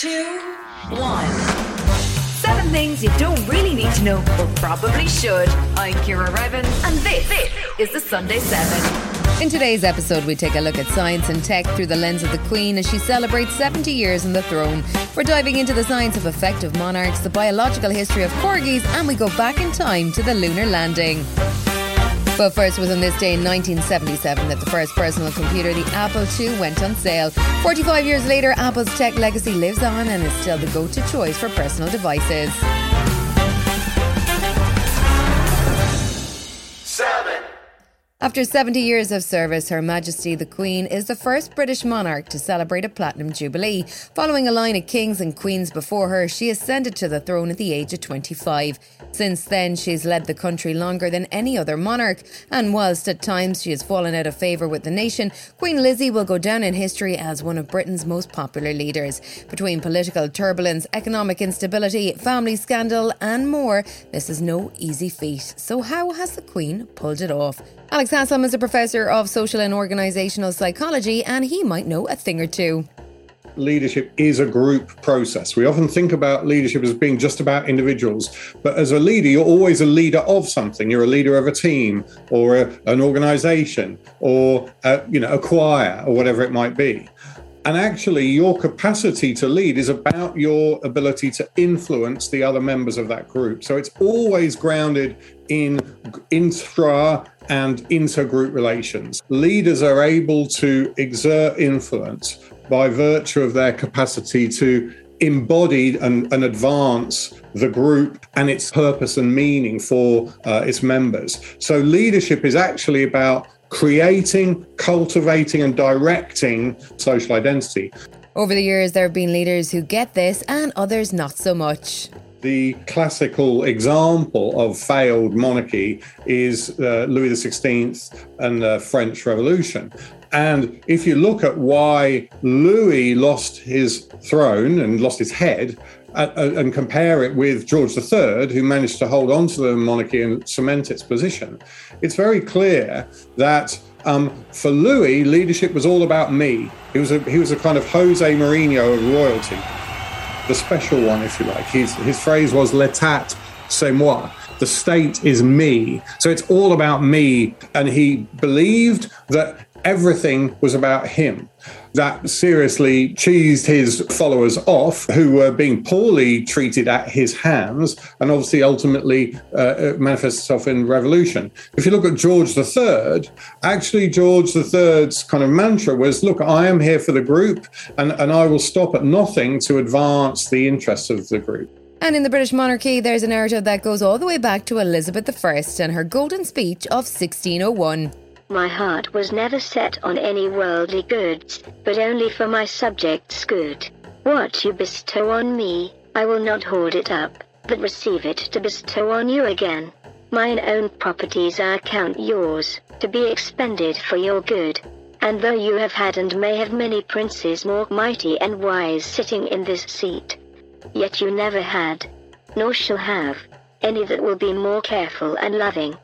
two, one. Seven things you don't really need to know, but probably should. I'm Ciara Revin, and this, this is the Sunday Seven. In today's episode, we take a look at science and tech through the lens of the Queen as she celebrates 70 years on the throne. We're diving into the science of effective monarchs, the biological history of corgis, and we go back in time to the lunar landing. But first was on this day in 1977 that the first personal computer, the Apple II, went on sale. 45 years later, Apple's tech legacy lives on and is still the go to choice for personal devices. After 70 years of service, Her Majesty the Queen is the first British monarch to celebrate a platinum jubilee. Following a line of kings and queens before her, she ascended to the throne at the age of 25. Since then, she's led the country longer than any other monarch, and whilst at times she has fallen out of favour with the nation, Queen Lizzie will go down in history as one of Britain's most popular leaders. Between political turbulence, economic instability, family scandal, and more, this is no easy feat. So, how has the Queen pulled it off? Alex Haslam is a professor of social and organisational psychology, and he might know a thing or two. Leadership is a group process. We often think about leadership as being just about individuals, but as a leader, you're always a leader of something. You're a leader of a team or a, an organisation or a, you know a choir or whatever it might be. And actually, your capacity to lead is about your ability to influence the other members of that group. So it's always grounded in intra and intergroup relations. Leaders are able to exert influence by virtue of their capacity to embody and, and advance the group and its purpose and meaning for uh, its members. So, leadership is actually about creating, cultivating, and directing social identity. Over the years, there have been leaders who get this and others not so much. The classical example of failed monarchy is uh, Louis XVI and the French Revolution. And if you look at why Louis lost his throne and lost his head, uh, uh, and compare it with George III, who managed to hold on to the monarchy and cement its position, it's very clear that um, for Louis, leadership was all about me. He was a, he was a kind of Jose Mourinho of royalty, the special one, if you like. His, his phrase was "L'état, c'est moi." The state is me. So it's all about me. And he believed that everything was about him. That seriously cheesed his followers off, who were being poorly treated at his hands, and obviously ultimately uh, manifests itself in revolution. If you look at George III, actually, George III's kind of mantra was look, I am here for the group, and, and I will stop at nothing to advance the interests of the group. And in the British monarchy, there's a narrative that goes all the way back to Elizabeth I and her golden speech of 1601. My heart was never set on any worldly goods, but only for my subjects' good. What you bestow on me, I will not hoard it up, but receive it to bestow on you again. Mine own properties I count yours, to be expended for your good. And though you have had and may have many princes more mighty and wise sitting in this seat, yet you never had, nor shall have, any that will be more careful and loving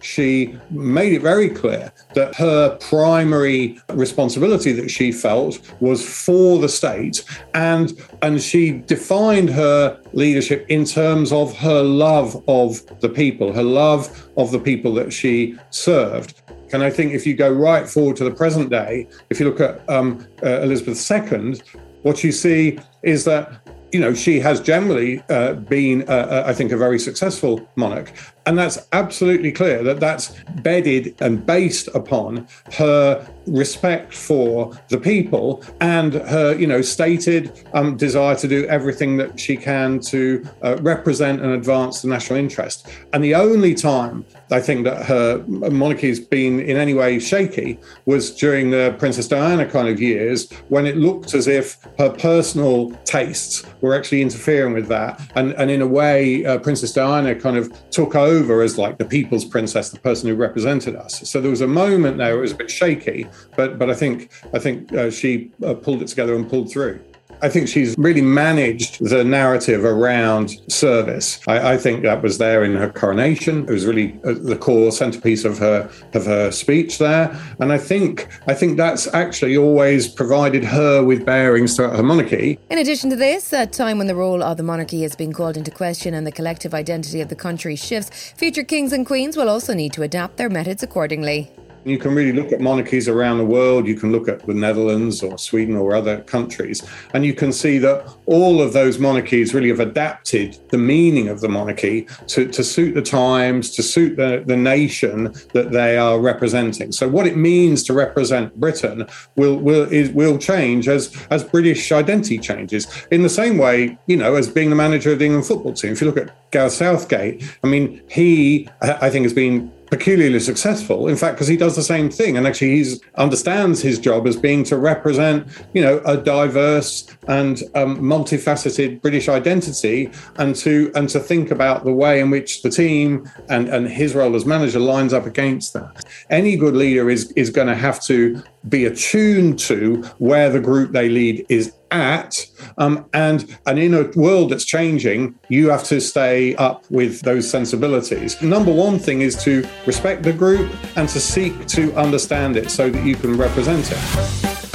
she made it very clear that her primary responsibility that she felt was for the state and and she defined her leadership in terms of her love of the people her love of the people that she served and I think if you go right forward to the present day, if you look at um, uh, Elizabeth II, what you see is that you know, she has generally uh, been, uh, I think, a very successful monarch. And that's absolutely clear that that's bedded and based upon her respect for the people and her, you know, stated um, desire to do everything that she can to uh, represent and advance the national interest. And the only time I think that her monarchy has been in any way shaky was during the Princess Diana kind of years when it looked as if her personal tastes were actually interfering with that. And, and in a way, uh, Princess Diana kind of took over as like the people's princess, the person who represented us. So there was a moment there it was a bit shaky, but but I think I think uh, she uh, pulled it together and pulled through. I think she's really managed the narrative around service. I, I think that was there in her coronation. It was really uh, the core centerpiece of her of her speech there, and I think I think that's actually always provided her with bearings throughout her monarchy. In addition to this, at a time when the role of the monarchy has been called into question and the collective identity of the country shifts, future kings and queens will also need to adapt their methods accordingly. You can really look at monarchies around the world. You can look at the Netherlands or Sweden or other countries, and you can see that all of those monarchies really have adapted the meaning of the monarchy to, to suit the times, to suit the, the nation that they are representing. So, what it means to represent Britain will will is, will change as as British identity changes. In the same way, you know, as being the manager of the England football team. If you look at Gareth Southgate, I mean, he I think has been peculiarly successful. In fact, because he does the same thing, and actually he understands his job as being to represent, you know, a diverse and um, multifaceted British identity, and to and to think about the way in which the team and and his role as manager lines up against that. Any good leader is is going to have to be attuned to where the group they lead is at um, and and in a world that's changing you have to stay up with those sensibilities. Number one thing is to respect the group and to seek to understand it so that you can represent it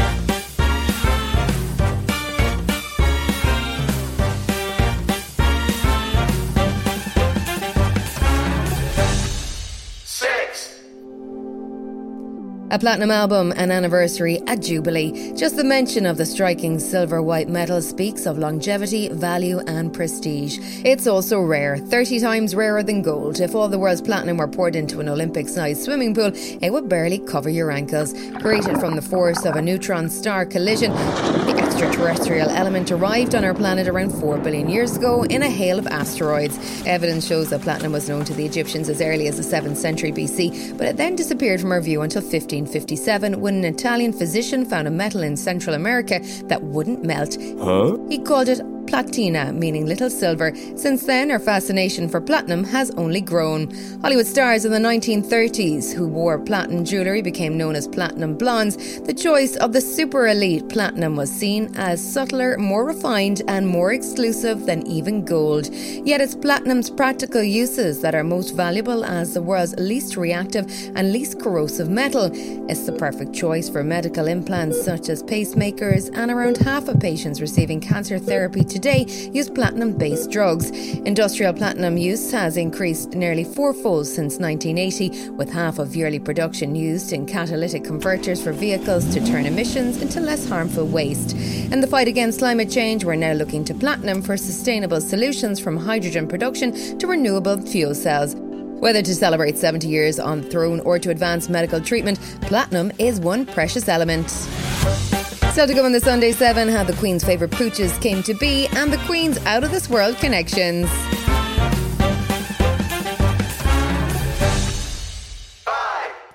A platinum album, an anniversary, a jubilee. Just the mention of the striking silver white metal speaks of longevity, value, and prestige. It's also rare, 30 times rarer than gold. If all the world's platinum were poured into an Olympic sized swimming pool, it would barely cover your ankles. Created from the force of a neutron star collision, the extraterrestrial element arrived on our planet around 4 billion years ago in a hail of asteroids. Evidence shows that platinum was known to the Egyptians as early as the 7th century BC, but it then disappeared from our view until 15. 1957 when an Italian physician found a metal in Central America that wouldn't melt. Huh? He called it platina, meaning little silver. Since then, her fascination for platinum has only grown. Hollywood stars in the 1930s who wore platinum jewellery became known as platinum blondes. The choice of the super elite platinum was seen as subtler, more refined, and more exclusive than even gold. Yet it's platinum's practical uses that are most valuable as the world's least reactive and least corrosive metal. It's the perfect choice for medical implants such as pacemakers, and around half of patients receiving cancer therapy today use platinum based drugs. Industrial platinum use has increased nearly fourfold since 1980, with half of yearly production used in catalytic converters for vehicles to turn emissions into less harmful waste. In the fight against climate change, we're now looking to platinum for sustainable solutions from hydrogen production to renewable fuel cells. Whether to celebrate 70 years on the throne or to advance medical treatment, platinum is one precious element. Still to go on the Sunday 7, how the Queen's favourite pooches came to be and the Queen's out of this world connections.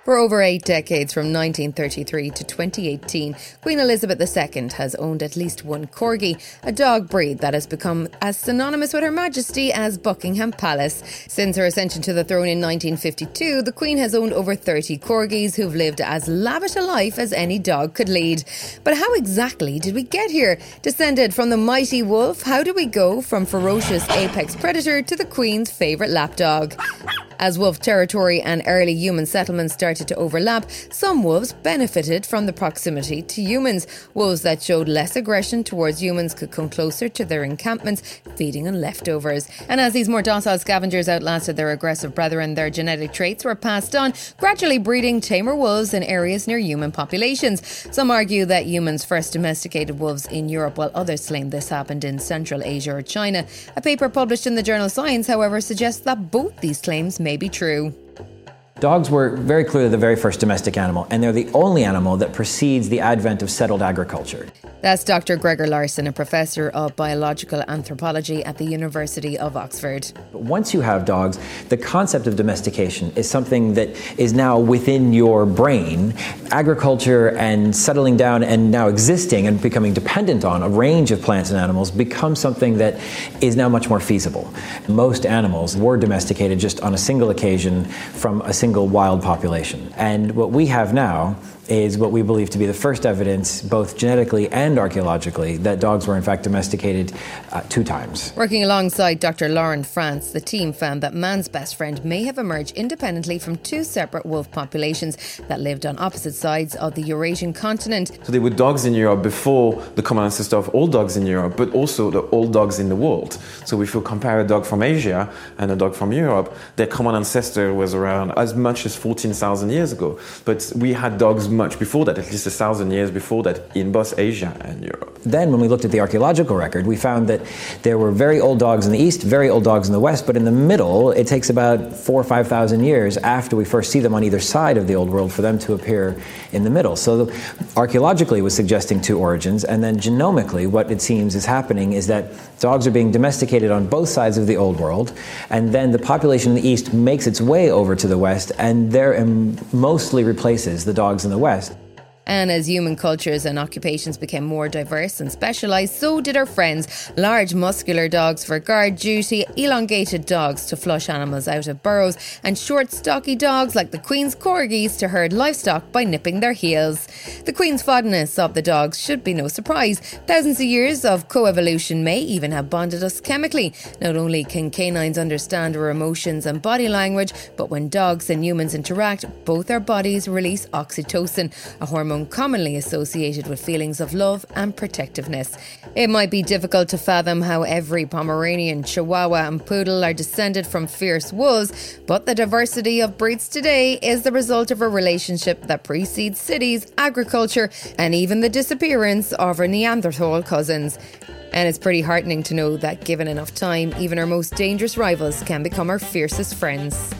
For over eight decades, from 1933 to 2018, Queen Elizabeth II has owned at least one corgi, a dog breed that has become as synonymous with Her Majesty as Buckingham Palace. Since her ascension to the throne in 1952, the Queen has owned over 30 corgis who've lived as lavish a life as any dog could lead. But how exactly did we get here? Descended from the mighty wolf, how do we go from ferocious apex predator to the Queen's favourite lapdog? As wolf territory and early human settlements started to overlap, some wolves benefited from the proximity to humans. Wolves that showed less aggression towards humans could come closer to their encampments, feeding on leftovers. And as these more docile scavengers outlasted their aggressive brethren, their genetic traits were passed on, gradually breeding tamer wolves in areas near human populations. Some argue that humans first domesticated wolves in Europe, while others claim this happened in Central Asia or China. A paper published in the journal Science, however, suggests that both these claims may be true. Dogs were very clearly the very first domestic animal, and they're the only animal that precedes the advent of settled agriculture. That's Dr. Gregor Larson, a professor of biological anthropology at the University of Oxford. Once you have dogs, the concept of domestication is something that is now within your brain. Agriculture and settling down and now existing and becoming dependent on a range of plants and animals becomes something that is now much more feasible. Most animals were domesticated just on a single occasion from a single wild population. And what we have now is what we believe to be the first evidence, both genetically and archaeologically, that dogs were in fact domesticated uh, two times. Working alongside Dr. Laurent Frantz, the team found that man's best friend may have emerged independently from two separate wolf populations that lived on opposite sides of the Eurasian continent. So there were dogs in Europe before the common ancestor of all dogs in Europe, but also the all dogs in the world. So if you compare a dog from Asia and a dog from Europe, their common ancestor was around as much as 14,000 years ago. But we had dogs much before that, at least a thousand years before that, in both Asia and Europe. Then, when we looked at the archaeological record, we found that there were very old dogs in the east, very old dogs in the west, but in the middle, it takes about four or 5,000 years after we first see them on either side of the old world for them to appear in the middle. So, archaeologically, was suggesting two origins, and then genomically, what it seems is happening is that dogs are being domesticated on both sides of the old world, and then the population in the east makes its way over to the west, and there um, mostly replaces the dogs in the west. West. And as human cultures and occupations became more diverse and specialised, so did our friends. Large muscular dogs for guard duty, elongated dogs to flush animals out of burrows, and short stocky dogs like the Queen's corgis to herd livestock by nipping their heels. The Queen's fondness of the dogs should be no surprise. Thousands of years of coevolution may even have bonded us chemically. Not only can canines understand our emotions and body language, but when dogs and humans interact, both our bodies release oxytocin, a hormone hormone commonly associated with feelings of love and protectiveness. It might be difficult to fathom how every Pomeranian, Chihuahua, and Poodle are descended from fierce wolves, but the diversity of breeds today is the result of a relationship that precedes cities, agriculture, and even the disappearance of our Neanderthal cousins. And it's pretty heartening to know that given enough time, even our most dangerous rivals can become our fiercest friends.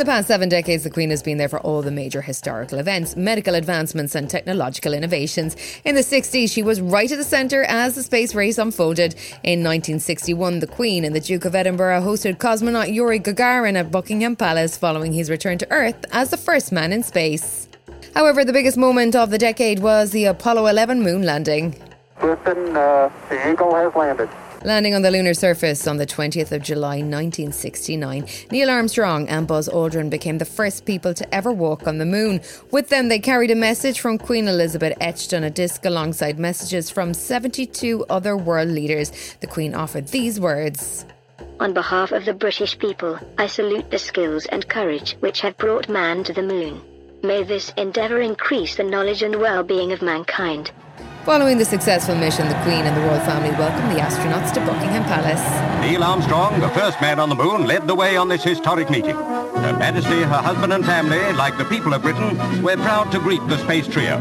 The past seven decades, the Queen has been there for all the major historical events, medical advancements, and technological innovations. In the 60s, she was right at the centre as the space race unfolded. In 1961, the Queen and the Duke of Edinburgh hosted cosmonaut Yuri Gagarin at Buckingham Palace following his return to Earth as the first man in space. However, the biggest moment of the decade was the Apollo 11 moon landing. Houston, uh, the Eagle has landed. Landing on the lunar surface on the 20th of July 1969, Neil Armstrong and Buzz Aldrin became the first people to ever walk on the moon. With them, they carried a message from Queen Elizabeth etched on a disc alongside messages from 72 other world leaders. The Queen offered these words. On behalf of the British people, I salute the skills and courage which have brought man to the moon. May this endeavour increase the knowledge and well being of mankind. Following the successful mission, the Queen and the royal family welcomed the astronauts to Buckingham Palace. Neil Armstrong, the first man on the moon, led the way on this historic meeting. Her Majesty, her husband and family, like the people of Britain, were proud to greet the space trio.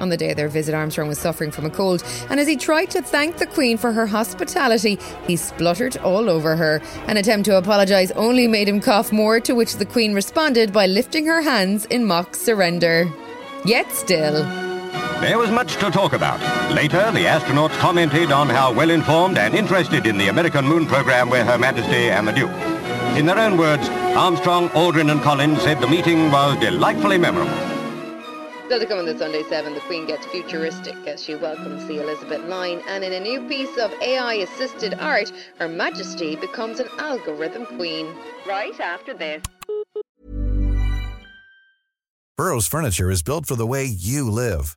On the day of their visit, Armstrong was suffering from a cold, and as he tried to thank the Queen for her hospitality, he spluttered all over her. An attempt to apologise only made him cough more, to which the Queen responded by lifting her hands in mock surrender. Yet still, there was much to talk about. Later, the astronauts commented on how well informed and interested in the American moon program were Her Majesty and the Duke. In their own words, Armstrong, Aldrin and Collins said the meeting was delightfully memorable. Still to come on the Sunday 7, the Queen gets futuristic as she welcomes the Elizabeth line, and in a new piece of AI assisted art, Her Majesty becomes an algorithm queen. Right after this. Burrow's Furniture is built for the way you live.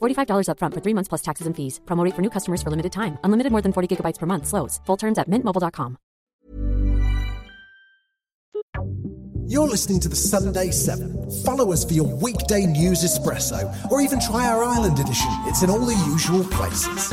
$45 upfront for three months plus taxes and fees. Promote for new customers for limited time. Unlimited more than 40 gigabytes per month. Slows. Full terms at mintmobile.com. You're listening to the Sunday 7. Follow us for your weekday news espresso, or even try our Ireland edition. It's in all the usual places.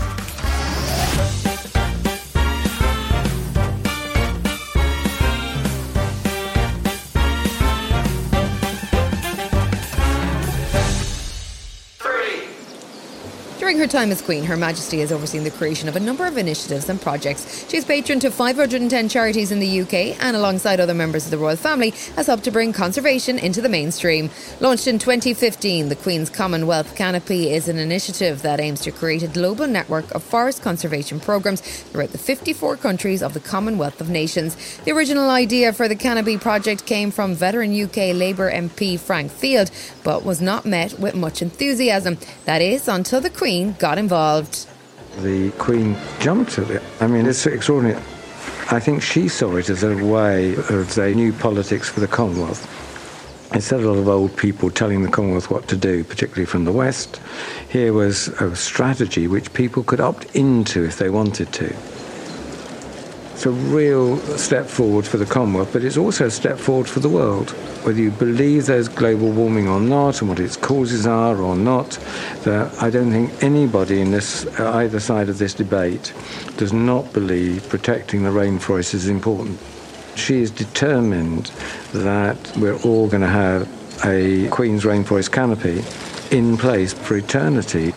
Her time as Queen, Her Majesty has overseen the creation of a number of initiatives and projects. She's patron to 510 charities in the UK and, alongside other members of the royal family, has helped to bring conservation into the mainstream. Launched in 2015, the Queen's Commonwealth Canopy is an initiative that aims to create a global network of forest conservation programmes throughout the 54 countries of the Commonwealth of Nations. The original idea for the Canopy project came from veteran UK Labour MP Frank Field, but was not met with much enthusiasm. That is, until the Queen got involved. The Queen jumped at it. I mean, it's extraordinary. I think she saw it as a way of the new politics for the Commonwealth. Instead of a lot of old people telling the Commonwealth what to do, particularly from the West, here was a strategy which people could opt into if they wanted to. It's a real step forward for the Commonwealth, but it's also a step forward for the world. Whether you believe there's global warming or not, and what its causes are or not, I don't think anybody in this uh, either side of this debate does not believe protecting the rainforest is important. She is determined that we're all going to have a Queen's Rainforest Canopy in place for eternity.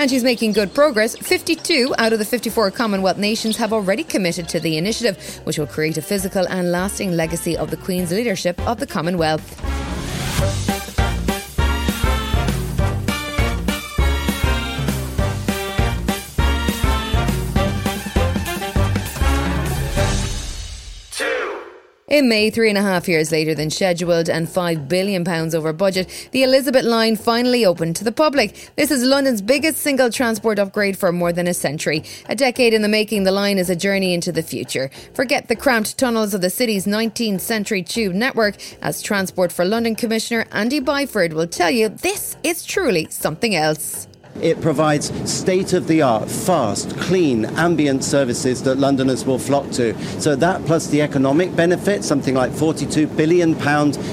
And she's making good progress. 52 out of the 54 Commonwealth nations have already committed to the initiative, which will create a physical and lasting legacy of the Queen's leadership of the Commonwealth. In May, three and a half years later than scheduled and £5 billion over budget, the Elizabeth line finally opened to the public. This is London's biggest single transport upgrade for more than a century. A decade in the making, the line is a journey into the future. Forget the cramped tunnels of the city's 19th century tube network, as Transport for London Commissioner Andy Byford will tell you this is truly something else. It provides state of the art, fast, clean, ambient services that Londoners will flock to. So, that plus the economic benefit, something like £42 billion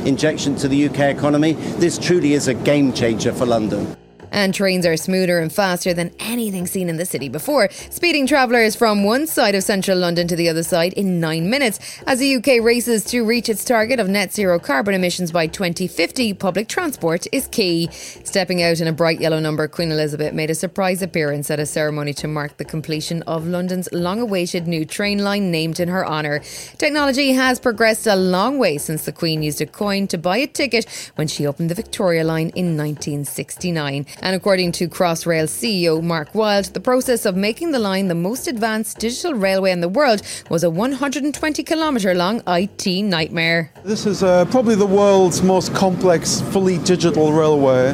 injection to the UK economy, this truly is a game changer for London. And trains are smoother and faster than anything seen in the city before, speeding travellers from one side of central London to the other side in nine minutes. As the UK races to reach its target of net zero carbon emissions by 2050, public transport is key. Stepping out in a bright yellow number, Queen Elizabeth made a surprise appearance at a ceremony to mark the completion of London's long awaited new train line named in her honour. Technology has progressed a long way since the Queen used a coin to buy a ticket when she opened the Victoria line in 1969. And according to Crossrail CEO Mark Wild, the process of making the line the most advanced digital railway in the world was a 120 kilometre long IT nightmare. This is uh, probably the world's most complex, fully digital railway.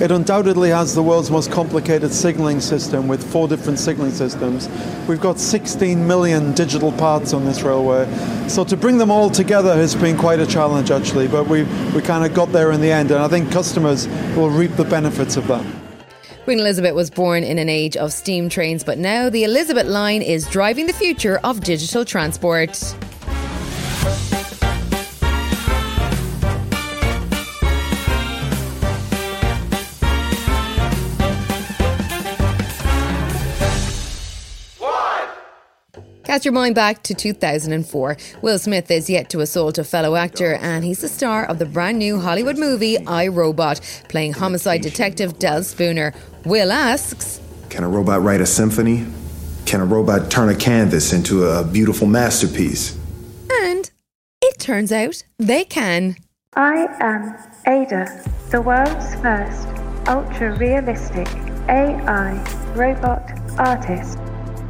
It undoubtedly has the world's most complicated signalling system with four different signalling systems. We've got 16 million digital parts on this railway. So to bring them all together has been quite a challenge actually, but we, we kind of got there in the end and I think customers will reap the benefits of that. Queen Elizabeth was born in an age of steam trains, but now the Elizabeth line is driving the future of digital transport. Cast your mind back to 2004. Will Smith is yet to assault a fellow actor, and he's the star of the brand new Hollywood movie I Robot, playing homicide detective Del Spooner. Will asks Can a robot write a symphony? Can a robot turn a canvas into a beautiful masterpiece? And it turns out they can. I am Ai-Da, the world's first ultra realistic AI robot artist.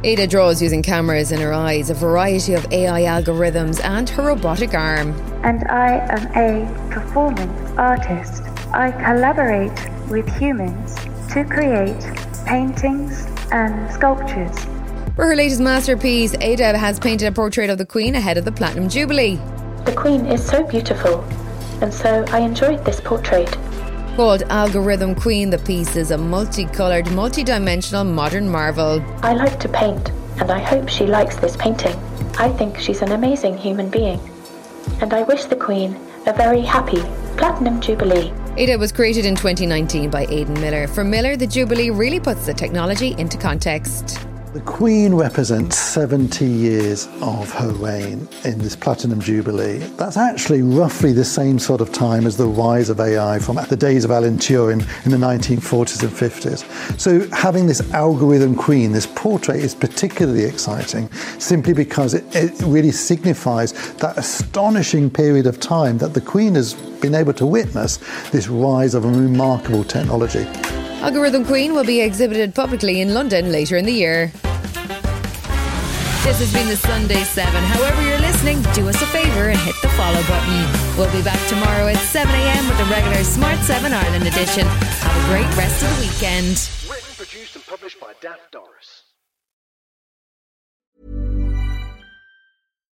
Ai-Da draws using cameras in her eyes, a variety of AI algorithms, and her robotic arm. And I am a performance artist. I collaborate with humans to create paintings and sculptures. For her latest masterpiece, Ai-Da has painted a portrait of the Queen ahead of the Platinum Jubilee. The Queen is so beautiful, and so I enjoyed this portrait. Called Algorithm Queen, the piece is a multicoloured, multi-dimensional modern marvel. I like to paint, and I hope she likes this painting. I think she's an amazing human being. And I wish the Queen a very happy Platinum Jubilee. Ai-Da was created in 2019 by Aidan Meller. For Meller, the Jubilee really puts the technology into context. The Queen represents 70 years of her reign in this Platinum Jubilee. That's actually roughly the same sort of time as the rise of AI from the days of Alan Turing in the 1940s and 50s. So having this algorithm queen, this portrait is particularly exciting simply because it, it really signifies that astonishing period of time that the Queen has been able to witness this rise of a remarkable technology. Algorithm Queen will be exhibited publicly in London later in the year. This has been the Sunday 7. However, you're listening, do us a favour and hit the follow button. We'll be back tomorrow at 7 a.m. with the regular Smart 7 Ireland edition. Have a great rest of the weekend. Written, produced, and published by Daft Doris.